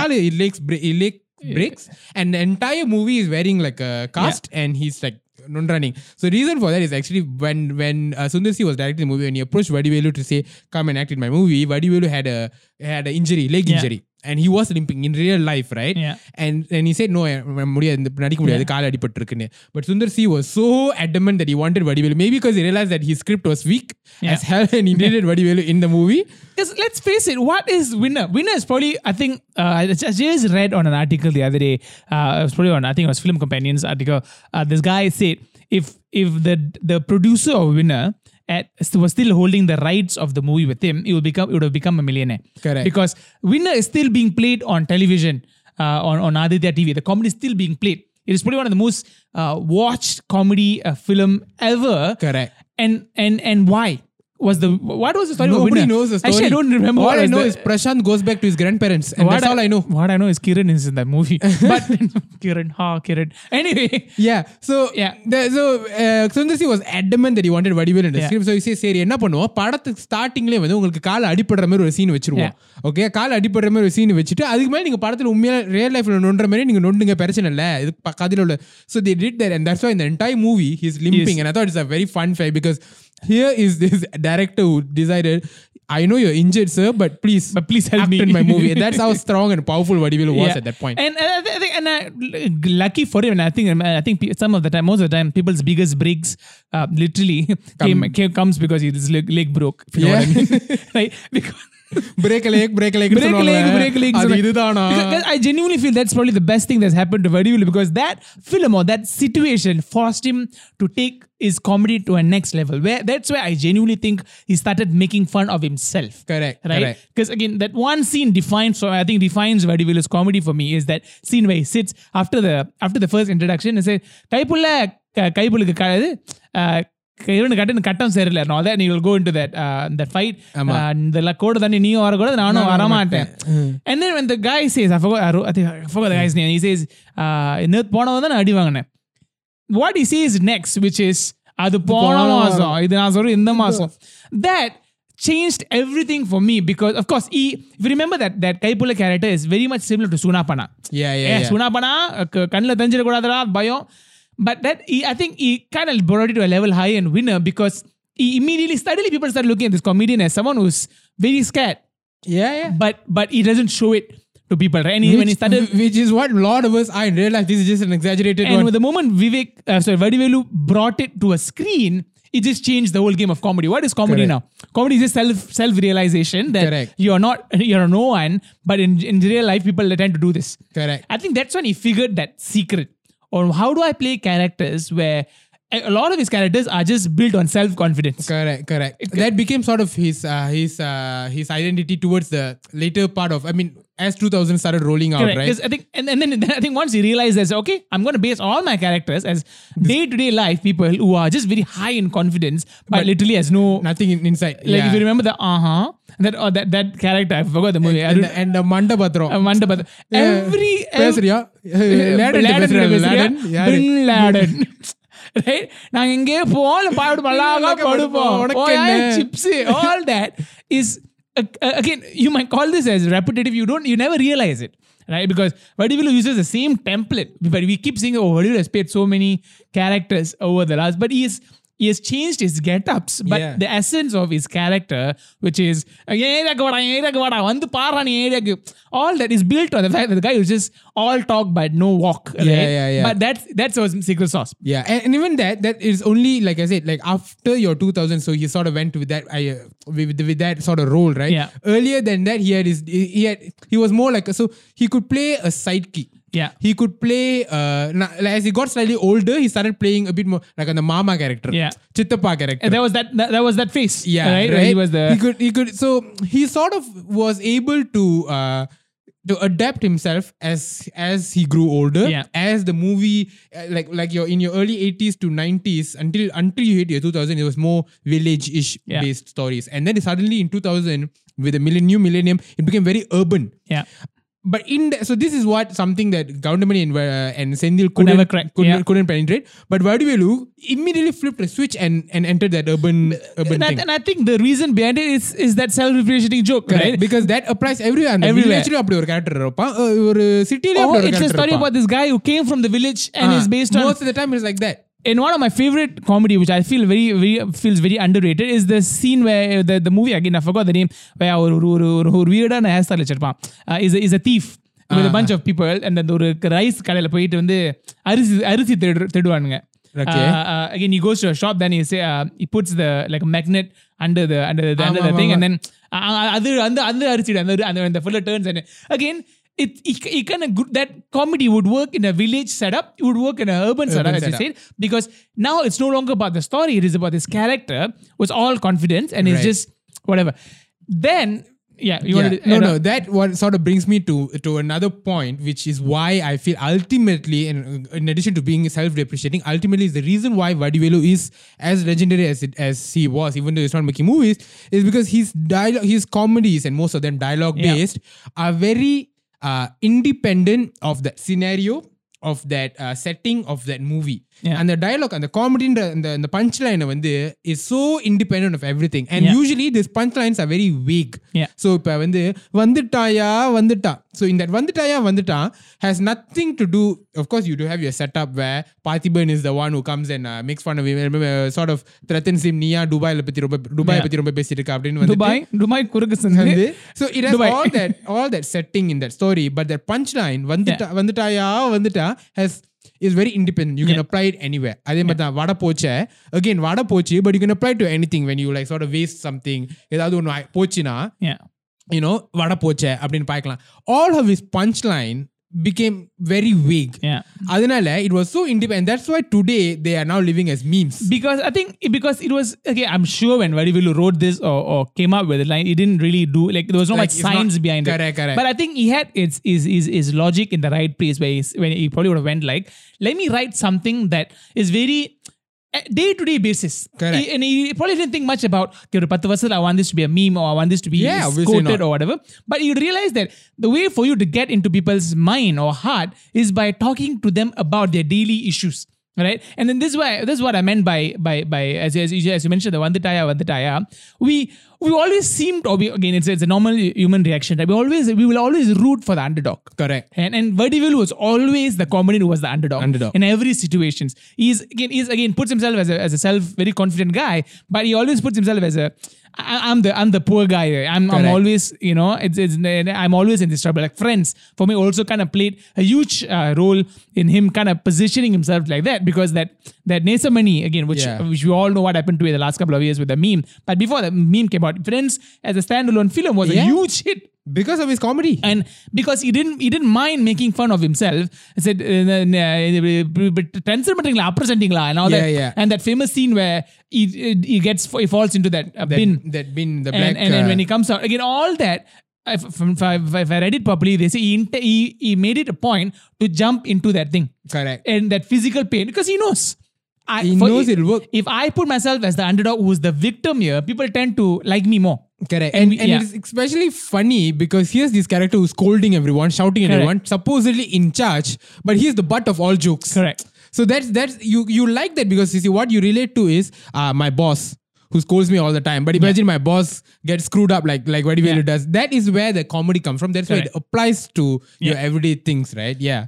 His legs his leg breaks, and the entire movie is wearing like a cast, yeah. and he's like not running. So reason for that is actually when when uh, Sundar C was directing the movie, when he approached Vadivelu to say come and act in my movie, Vadivelu had a had an injury, leg yeah. injury and he was limping in real life, right? Yeah. And and he said, no, eh, yeah. but Sundar C was so adamant that he wanted Vadivelu. Maybe because he realized that his script was weak yeah. as hell and he needed Vadivelu in the movie. Because let's face it, what is Winner? Winner is probably, I think, uh, I just read on an article the other day, uh, it was probably on, I think it was Film Companions article. Uh, this guy said, if if the the producer of Winner at, was still holding the rights of the movie with him, it would become it would have become a millionaire. Correct. Because winner is still being played on television uh, on on Aditya TV. The comedy is still being played. It is probably one of the most uh, watched comedy uh, film ever. Correct. And and and why? was the what was the story? Nobody knows the story. Actually, I don't remember. All I know the, is Prashant goes back to his grandparents, and that's I, all I know. What I know is Kiran is in that movie. [LAUGHS] but Kiran, ha, Kiran. Anyway, yeah. So yeah. The, so uh, Sundar C was adamant that he wanted Vadivel in the yeah. script. So he says, "சரி என்ன பண்ணுவோம் படத்துக்கு ஸ்டார்டிங்லேயே வந்து உங்களுக்கு கால் அடிப்படுற மாதிரி ஒரு scene வச்சிருவோம் ஓகே கால் அடிப்படுற மாதிரி ஒரு சீன் வச்சுட்டு அதுக்கு மேலே நீங்கள் படத்தில் உண்மையாக ரியல் லைஃப்பில் நொண்டுற மாதிரி நீங்கள் நொண்டுங்க பிரச்சனை இல்லை இது கதையில் உள்ள so the did that and that's இந்த entire movie his limping and I thought it's a very fun fact because. Here is this director who decided I know you're injured, sir, but please, But please help act me." in my movie. And that's how strong [LAUGHS] and powerful Vadivel was yeah. at that point. And, and I think, and I, lucky for him, and I think, I think pe- some of the time, most of the time, people's biggest breaks, uh, literally, [LAUGHS] came, came comes because his leg, leg broke. If you know what I mean, [LAUGHS] right? Because break a leg, break a leg. break a leg, break a leg. அது so like- இதுதானா? Because I genuinely feel that's probably the best thing that's happened to Vadivel because that film or that situation forced him to take is comedy to a next level. Where that's where I genuinely think he started making fun of himself. Correct. Right. Because again, that one scene defines. So I think defines Vadivelu's comedy for me is that scene where he sits after the after the first introduction and uh, says, "Kaipulla, kaipulla kaladu." இவனு கட்டுன்னு கட்டம் சரியில்லை நான் தான் நீங்கள் go in to that இந்த fight இந்த கோடு தண்ணி நீயும் வரக்கூடாது நானும் வரமாட்டேன் அண்ட் தென் இந்த guy says I forgot I forgot the guy's name he says நேற்று போனவன் தான் நான் அடி வாங்கினேன் what he says next, which is அது போன மாசம். இது நான் சொல்றேன் இந்த மாசம். That changed everything for me because of course he, if you remember that that Kaipulla character is very much similar to Sunapana yeah yeah, eh, yeah, yeah. Sunapana uh, கண்ணில் தஞ்சிட கூடாதடா பயம். But that he, I think he kind of brought it to a level high and winner because he immediately suddenly people started looking at this comedian as someone who's very scared. Yeah yeah. But but he doesn't show it to people right and he, when he started which is what a lot of us are in real life. This is just an exaggerated and one. with the moment Vivek uh, sorry Vadivelu brought it to a screen it just changed the whole game of comedy what is comedy Correct. now comedy is just self self realization that Correct. you're not you're no one but in in real life people tend to do this Correct. I think that's when he figured that secret on how do I play characters where a a lot of his characters are just built on self confidence. Correct, correct. That became sort of his uh, his uh, his identity towards the later part of. I mean, as 2000 started rolling out, right? Because I think, and, and then, then I think once he realized that, okay, I'm going to base all my characters as day to day life people who are just very high in confidence, but, literally has no. Nothing in, inside. Like yeah. if you remember the uh huh, that or that that character, I forgot the movie. I and, don't, and the Mandapatram. uh, Mandapa- Every பேசுறியா [LAUGHS] Laden Laden பேசுறியா? Laden யாரு Bin Laden. Right? நாங்க எங்கேயோ போல பாடு மல்லாக உனக்கு படுப்போம் உனக்கு என்ன? Chips all that is uh, uh, uh, again you might call this as repetitive. You don't you never realize it right? Because Vadivelu uses the same template but we keep saying oh Vadivelu has played so many characters over the last but he is he has changed his get-ups, but yeah. the essence of his character, which is all that is built on the fact that the guy was just all talk but no walk. Right? Yeah, yeah, yeah. But that's that's was secret sauce. Yeah, and, and, even that that is only like I said, like after your 2000, so he sort of went with that I, uh, with, with that sort of role, right? Yeah. Earlier than that, he had his he had he was more like a, so he could play a sidekick. Yeah. he could play. Uh, as he got slightly older, he started playing a bit more like on the mama character. Yeah. Chittappa character. and there was that, that that was that face yeah, right, right. He was the he could he could so he sort of was able to uh to adapt himself as as he grew older Yeah. as the movie uh, like like your in your early 80s to 90s until until you hit your 2000 it was more village ish Yeah. based stories and then suddenly in 2000 with the new millennium it became very urban yeah but in the, so this is what something that Goundamani and, uh, and Senthil couldn't, Never crack, couldn't, yeah. couldn't penetrate. But Vadivelu immediately flipped a switch and, and entered that urban uh, urban and thing. I, and I think the reason behind it is is that self-replicating joke, Correct. right? Because that applies everywhere. And everywhere. Actually, அப்படி character இருப்பா city oh, it's a story about this guy who came from the village and uh, is based on most of the time it's like that and one of my favorite comedy, which I feel very, very feels very underrated, is the scene where the, the movie again I forgot the name where ஒரு ஒரு ஒரு ஒரு weird-ஆன hairstyle வச்சிருப்பான் uh, is a, is a thief with a bunch of people and then ஒரு rice கடையில போயிட்டு வந்து அரிசி அரிசி தேடு தேடுவானுங்க Okay. Uh, uh, again, he goes to a shop. Then he say uh, he puts the like a magnet under the under the, under the ஆமா, thing, ஆமா. and then uh, அது அந்த அந்த அரிசி அந்த அந்த அந்த fuller turns and again. it, it, it kind of good that comedy would work in a village setup. It would work in a urban, setup, as you said, because now it's no longer about the story. It is about this character who's all confidence and it's just whatever. Then yeah, you Yeah. to, no, no. That what sort of brings me to to another point, which is why I feel ultimately, in, in addition to being self-depreciating, ultimately is the reason why Vadivelu is as legendary as it, as he was, even though he's not making movies, is because his dialogue, his comedies, and most of them dialogue based, are very uh, independent of that scenario. Of that uh, setting of that movie, Yeah. and the dialogue and the comedy and the, and the, and the punchline வந்து is so independent of everything, and Yeah. usually these punchlines are very vague. Yeah. So இப்போ வந்து வந்துட்டாயா வந்துட்டான் so இந்த வந்துட்டாயா வந்துட்டான் has nothing to two course you to have your set up way Parthiban is the one who comes and maths fun sort of த்ரெத்தன் sim நீயா துபாயில பத்தி ரொம்ப Dubai Yeah. பத்தி ரொம்ப பேசிட்டு இருக்க அப்படின்னு வந்து Dubai, Dubai குறுக்கு சந்து. வந்து so it has Dubai. all that all that setting in that story but that punchline வந்துட்டா வந்துட்டாயா வந்துட்டா has is very independent you can Yeah. apply it anywhere அதே மாதிரி தான் வடை போச்சே again வடை போச்சு but you can apply it to anything when you like sort of waste something ஏதாவது ஒன்று போச்சுன்னா Yeah. you know வடை போச்சே அப்படின்னு பார்க்கலாம் all of his punchline became very vague. Yeah. Adinale, it was so independent. That's why today they are now living as memes. Because I think because it was okay, I'm sure when Vadivelu wrote this or, or came up with it, like he didn't really do like there was no like, much science not, behind correct, it. Correct. But I think he had its is is his logic in the right place where when he probably would have went like, let me write something that is very day to day basis. Eh, and he probably didn't think much about, okay, I want this to be a meme or I want this to be yeah, or whatever. But you realize that the way for you to get into people's mind or heart is by talking to them about their daily issues. Right, and then this is why this is what I meant by by by as as, as you mentioned the day vanditaya. We we always seemed or we, again it's it's a normal human reaction. Right? We always we will always root for the underdog. correct And and Verdival was always the comedian who was the underdog, Underdog. in every situations. He's again he's again puts himself as a as a self very confident guy, but he always puts himself as a I, I'm the I'm the poor guy. I'm I'm always you know it's, it's I'm always in this trouble. Like Friends for me also kind of played a huge uh, role in him kind of positioning himself like that because that that Nesamani again, which Yeah. which we all know what happened to in the last couple of years with the meme. But before the meme came out, Friends as a standalone film was a huge hit because of his comedy and because he didn't he didn't mind making fun of himself he said uh, transmittingla appresentingla and all yeah, that yeah. and that famous scene where he he gets he falls into that, uh, that bin that bin the black and, and, and, when he uh, comes out again all that if, if, I, if I read it properly, they say he, he, he made it a point to jump into that thing. Correct. And that physical pain, because he knows. I, he knows if, it'll work. If I put myself as the underdog who's the victim here, people tend to like me more. Correct. And And, yeah. it's especially funny because here's this character who's scolding everyone, shouting at Correct. everyone, supposedly in charge, but he's the butt of all jokes. Correct. So that's that's you you like that because you see what you relate to is uh, my boss who scolds me all the time. But imagine my boss gets screwed up like like Vadivelu Yeah. does. That is where the comedy comes from. That's why it applies to your everyday things, right? Yeah.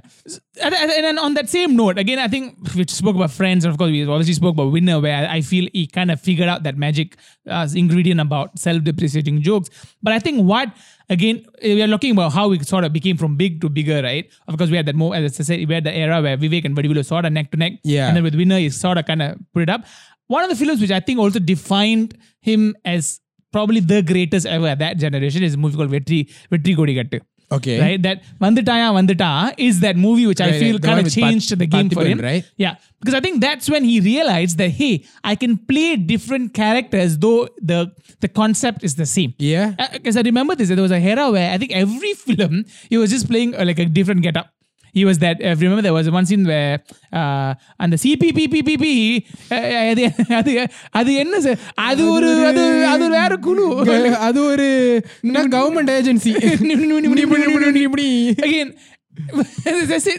And, and, on that same note, again, I think we spoke about friends, and of course, we obviously spoke about Winner, where I feel he kind of figured out that magic uh, ingredient about self depreciating jokes. But I think what, again, we are looking about how we sort of became from big to bigger, right? Of course, we had that more, as I said, we had the era where Vivek and Vadivel were sort of neck to neck. Yeah. And then with Winner, he sort of kind of put it up. One of the films which I think also defined him as probably the greatest ever at that generation is a movie called Vetri, Vetri Kodi Kattu. Okay. Right? That Vanditaya Vandita is that movie which I feel right. Kind of changed Pat- the game for him. right? Yeah. Because I think that's when he realized that, hey, I can play different characters though the the concept is the same. Yeah. Because I remember this, there was a era where I think every [LAUGHS] film he was just playing uh, like a different getup. He was that. Uh, remember, there was one scene where uh, அந்த சிபிபிபிபிபி uh, அது அது அது என்ன sir அது ஒரு அது அது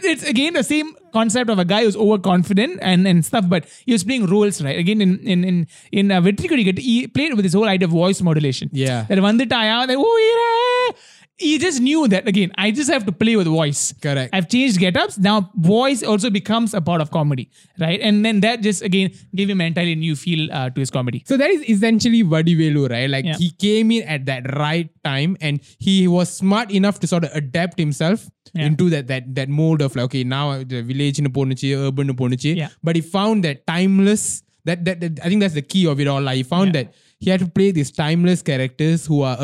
it's again the same concept of a guy who's overconfident and, and stuff, but he was playing roles, right? Again, in in in in uh, Vetri he played with his whole idea of voice modulation. Yeah. That vanditaya, oh yeah he just knew that again. I just have to play with voice. Correct. I've changed get-ups. Now voice also becomes a part of comedy, right? And then that just again gave him an entirely new feel uh, to his comedy. So that is essentially Vadivelu, right? Like Yeah. he came in at that right time and he was smart enough to sort of adapt himself Yeah. into that that that mold of like, okay, now the village in ponuchi, urban ponuchi. Yeah. But he found that timeless that, that that I think that's the key of it all. Like he found that he had to play these timeless characters who are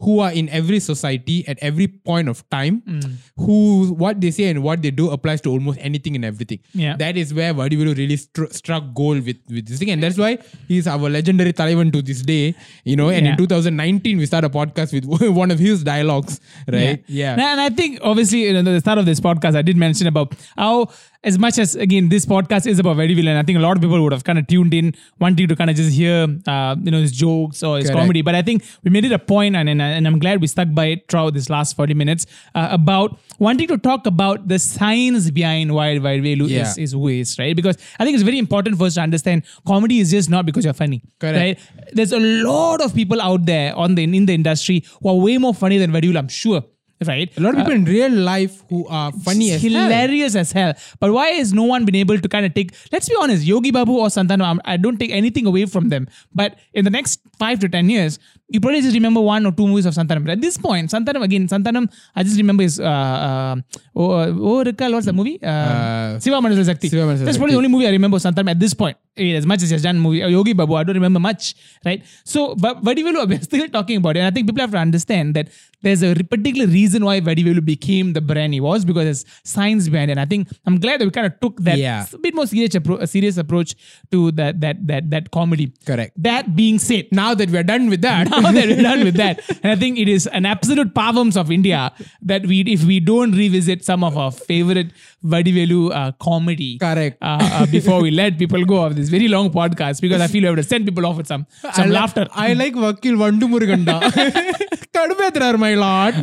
who are in every society at every point of time. Mm. Who what they say and what they do applies to almost anything and everything. Yeah. That is where Vadivelu really stru- struck gold with with this thing, and that's why he's our legendary Taliban to this day. You know, and in 2019 we start a podcast with [LAUGHS] one of his dialogues, right? Yeah. And- And I think obviously you know, at the start of this podcast, I did mention about how as much as again this podcast is about very villain, I think a lot of people would have kind of tuned in wanting to kind of just hear uh, you know his jokes or his Correct. comedy. But I think we made it a point, and and, and I'm glad we stuck by it throughout this last 40 minutes uh, about wanting to talk about the science behind why why Velu Yeah. is, is who right? Because I think it's very important for us to understand comedy is just not because you're funny, Correct. right? There's a lot of people out there on the in the industry who are way more funny than Vadivelu, I'm sure. Right? A lot of people in uh, real life who are funny as hell. hilarious as hell. But why has no one been able to kind of take? Let's be honest, Yogi Babu or Santanam. I'm- I don't take anything away from them. But in the next five to ten years, you probably just remember one or two movies of Santanam. But at this point, Santanam again, Santanam. I just remember his. Uh, uh, oh, uh, oh, Rikal, what's the movie? Uh, Uh, Siva Manasula Sakthi. Siva Manasal That's probably the only movie I remember Santanam at this point. Eh, As much as he's done movie, uh, Yogi Babu, I don't remember much, right? So, but Vadivelu, [LAUGHS] we're still talking about it. And I think people have to understand that there's a particular reason why Vadivelu became the brand he was because there's science behind it. And I think I'm glad that we kind of took that Yeah. a bit more serious, appro- a serious approach to that that that that comedy. Correct. That being said, Now that we're done with that, now that we're done with that, and I think it is an absolute pavams of India that we, if we don't revisit some of our favorite Vadivelu uh, comedy, Correct. uh, uh, before we let people go of this very long podcast, because I feel we have to send people off with some I some like- laughter. I like Vakil Vandu Muruganda. கடுப்பேத்துறாரு my lord.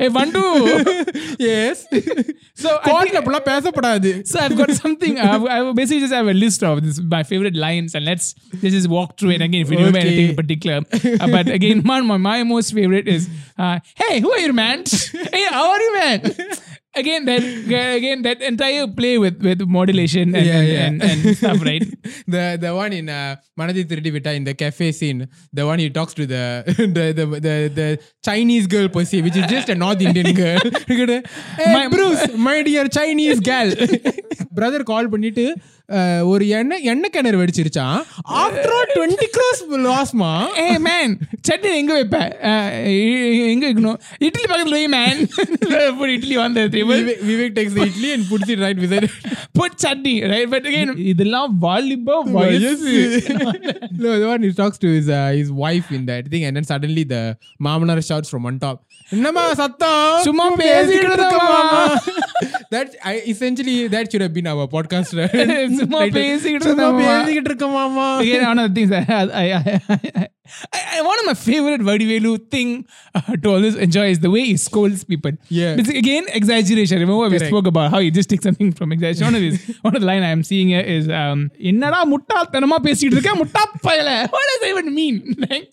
hey, Vandu. yes. So I கோர்ட்ல think, அப்படிலாம் பேசப்படாது. so I've got something. I've, I basically just have a list of this my favorite lines, and let's let's just walk through it again. If you remember Okay. anything in particular, Uh, but again, [LAUGHS] man, my, my most favorite is, uh, "Hey, who are you, man? [LAUGHS] hey, how are you, man?" [LAUGHS] Again, that again that entire play with with modulation and Yeah, and, yeah. and, and stuff, right? the the one in uh, Manadi Tiridi Vita in the cafe scene, the one he talks to the the the the, the Chinese girl per se, which is just a North Indian girl. hey, My- Bruce, my dear Chinese girl. brother கால் பண்ணிட்டு uh, ஒரு எண்ணெய் எண்ணெய் கிணறு வெடிச்சிருச்சான் after twenty crores லாஸ்மா Hey man, chutney எங்க வைப்ப Uh, எ- எங்க வைக்கணும் இட்லி பக்கத்துல வை put idli table Vivek the idli it right beside put chutney right but again இதெல்லாம் வாலிபா. வயசு no, the one he talks to his uh, his wife in that thing, and then suddenly the மாமனார் shouts from on top. என்னம்மா சத்தம் சும்மா பேசிக்கிட்டு இருக்கோமா. that I essentially that should have been our podcast. right? சும்மா Title. பேசிக்கிட்டு சும்மா இருக்கோமா. பேசிக்கிட்டு இருக்கோமாமா. Again, one of the things I, I, I, I, I, one of my favorite Vadivelu thing uh, to always enjoy is the way he scolds people. Yeah. It's again exaggeration. Remember we Correct. spoke about how he just takes something from exaggeration. One of these, one of the line I am seeing here is, um, என்னடா முட்டாள்தனமா பேசிட்டு இருக்க முட்டா பயல. What does that even mean? Like,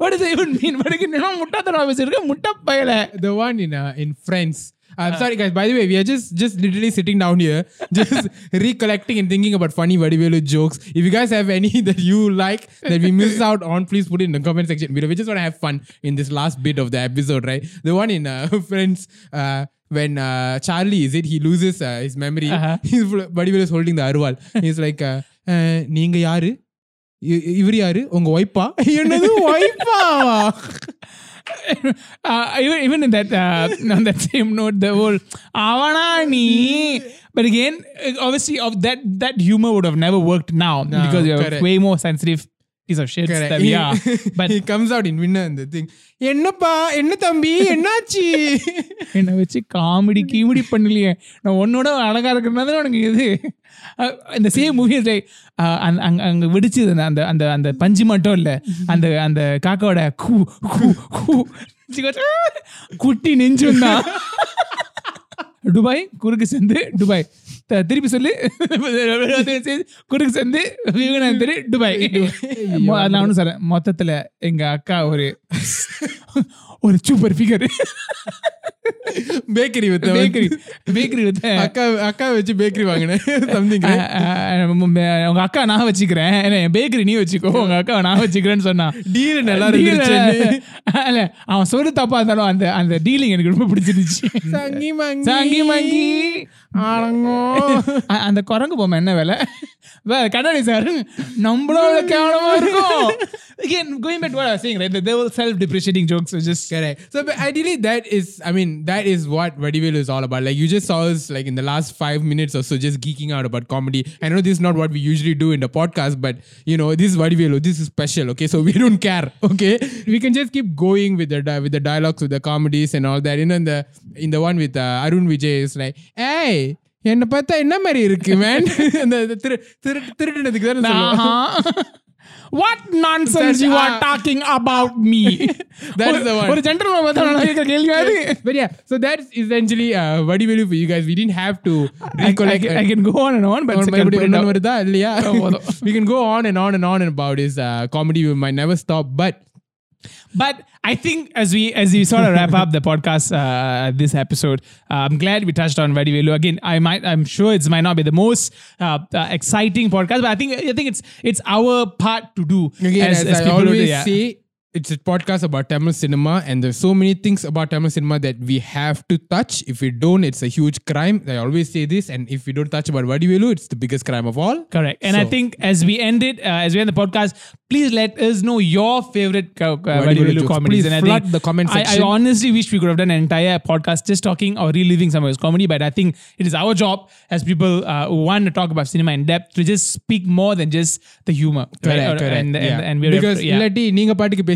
what does that even mean? But again, என்னடா முட்டாள்தனமா பேசிட்டு இருக்க முட்டா பயல. The one in uh, in Friends. I'm sorry, guys. By the way, we are just just literally sitting down here, [LAUGHS] just recollecting and thinking about funny Vadivelu jokes. If you guys have any [LAUGHS] that you like that we missed out on, please put it in the comment section. We we just want to have fun in this last bit of the episode, right? The one in uh, [LAUGHS] Friends. Uh, when uh, Charlie is it, he loses uh, his memory. Uh-huh. He's Vadivelu is holding the arwal. He's like, uh, uh, நீங்க யாரு இ- இவர் யாரு உங்க ஒய்ப்பா என்னது ஒய்ப்பாவா [LAUGHS] uh, even even in that uh, [LAUGHS] on that same note, the whole avana nee. But again, obviously, of that that humor would have never worked now No, because you're way more sensitive than we are. [LAUGHS] But he comes out in winner and the thing. என்னப்பா? என்ன தம்பி? என்னாச்சு? [LAUGHS] என்னை வச்சு comedy கீமெடி பண்ணலையே. நான் உன்னோட அழகா இருக்கிறது உனக்கு இது. இந்த சேம் மூவி அங்க அங்க வெடிச்சது அந்த- அந்த அந்த அந்த பஞ்சு மட்டும் இல்ல. அந்த அந்த காக்காவோட கூ கூ கூ குட்டி நெஞ்சும் தான். [LAUGHS] துபாய் குறுக்கு சேர்ந்து துபாய் த- திருப்பி சொல்லு. [LAUGHS] குறுக்கு சேர்ந்து விவேகானந்த தெரு துபாய். [LAUGHS] நான் ஒன்றும் சொல்றேன் மொத்தத்துல எங்க அக்கா ஒரு ஒரு super figure bakery with bakery bakery with அக்கா அக்கா வச்சு பேக்கரி வாங்கினேன் சம்திங் உங்க அக்கா நான் வச்சுக்கிறேன். பேக்கரி நீ வச்சுக்கோ. உங்க அக்கா நான் வச்சுக்கிறேன்னு சொன்னா. டீல் நல்லா [LAUGHS] இல்ல அவன் சொல்லு தப்பா இருந்தாலும் அந்த அந்த டீலிங் எனக்கு ரொம்ப பிடிச்சிருந்துச்சு. சங்கி மங்கி. சாங்கி மங்கி. ஆளங்கோ அ- அந்த குரங்கு பொம்மை என்ன வேலை வே கண்ணாடி சார் நம்மளோட கேவலமா இருக்கும் again going back to what I was saying right they were self depreciating jokes are just Correct. So, but ideally, that is, I mean, that is what Vadivelu is all about. Like, you just saw us, like, in the last five minutes or so, just geeking out about comedy. I know this is not what we usually do in the podcast, but, you know, this is Vadivelu. This is special, okay? So, we don't care, okay? We can just keep going with the di- with the dialogues, with the comedies and all that. You know, in the, in the one with uh, Arun Vijay, is like, hey, என்ன பார்த்தா என்ன மாதிரி இருக்கு man [LAUGHS] அந்த அந்த திரு திரு திருடினதுக்கு தானே சொல்லுவாங்க uh-huh. what nonsense you are Ah. talking about me [LAUGHS] That is the one. ஒரு ஜென்டல்மேன் பார்த்தா நான் கேட்கிற கேள்வி அது but yeah so that's essentially uh, Vadivelu for you guys we didn't have to I, I, recollect can- I can go on and on but on I can மறுபடியும் put it இன்னொன்னு down. வருதா இல்லையா போதும். we can go on and on and on about his uh, comedy we might never stop but I think as we as we sort of wrap up the podcast uh, this episode, uh, I'm glad we touched on Vadivelu again. I might I'm sure it might not be the most uh, uh, exciting podcast, but I think I think it's it's our part to do. again as, I people always do, yeah. say it's a podcast about Tamil cinema and there's so many things about Tamil cinema that we have to touch if we don't it's a huge crime I always say this and if we don't touch about Vadivelu it's the biggest crime of all Correct. And I So- think as we end it, uh, as we end the podcast, please let us know your favorite uh, uh, Vadi Vadi Velu Velu jokes. comedies. Please and I flood think the comment I, I section. honestly wish we could have done an entire podcast just talking or reliving some of his comedy, but I think it is our job as people uh, who want to talk about cinema in depth to just speak more than just the humor. right? Correct, Or- correct. And, and, yeah. and we're because yeah. இல்லாட்டி நீங்க பாட்டுக்கு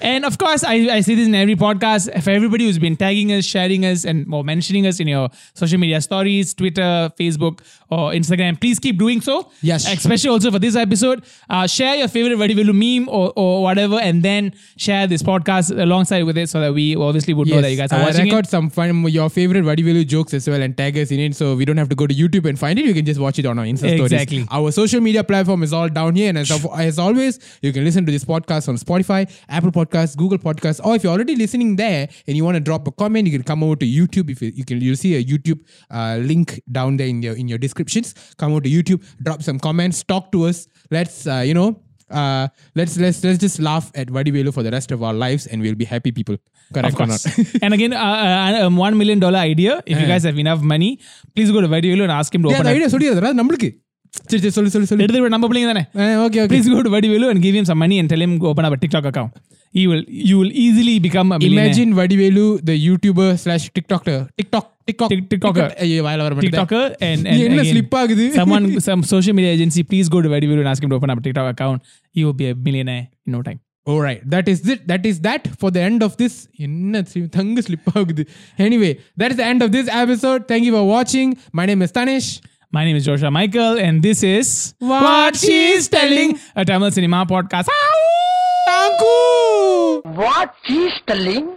and of course I, I say this in every podcast. If everybody who's been tagging us sharing us and or mentioning us in your social media stories twitter facebook or instagram please keep doing so. Yes. Especially also for this episode uh, share your favorite Vadivelu meme or, or whatever and then share this podcast alongside with it so that we obviously would know that you guys are uh, watching record some fun your favorite Vadivelu jokes as well and tag us in it so we don't have to go to youtube and find it. You can just watch it on our Instagram stories. Exactly. Our social media platform is all down here and as, as always you can listen to this podcast on Spotify, Apple Podcasts, Google Podcasts, or if you're already listening there and you want to drop a comment, you can come over to YouTube. If you, you can, you'll see a YouTube uh, link down there in your in your descriptions. Come over to YouTube, drop some comments, talk to us. Let's uh, you know. Uh, let's let's let's just laugh at Vadivelu for the rest of our lives, and we'll be happy people. Correct or not? [LAUGHS] and again, uh, uh, um, one million dollar idea. If you guys have enough money, please go to Vadivelu and ask him to Yeah, open a idea சொல்லிடுறா நம்மளுக்கு சரி சரி சொல்லு சொல்லு சொல்லு எடுத்து நம்ம பிள்ளைங்க தானே okay okay Please go to Vadivelu and give him some money and tell him to open up a TikTok account. He will you will easily become a millionaire. Imagine Vadivelu, the YouTuber slash TikToker. TikTok. TikTok. Tik- TikToker. ஐயோ, வாயில வர மாட்டேங்குது. TikToker and, நீ and என்ன again, slip ஆகுது? someone some social media agency please go to Vadivelu and ask him to open up a TikTok account. He will be a millionaire in no time. Alright, that is it. That is that for the end of this. என்ன C- தங்கு slip ஆகுது. Anyway, that is the end of this episode. Thank you for watching. My name is Tanish. my name is Joshua Michael and this is What She's Telling. a Tamil cinema podcast. Tanku! What she's telling?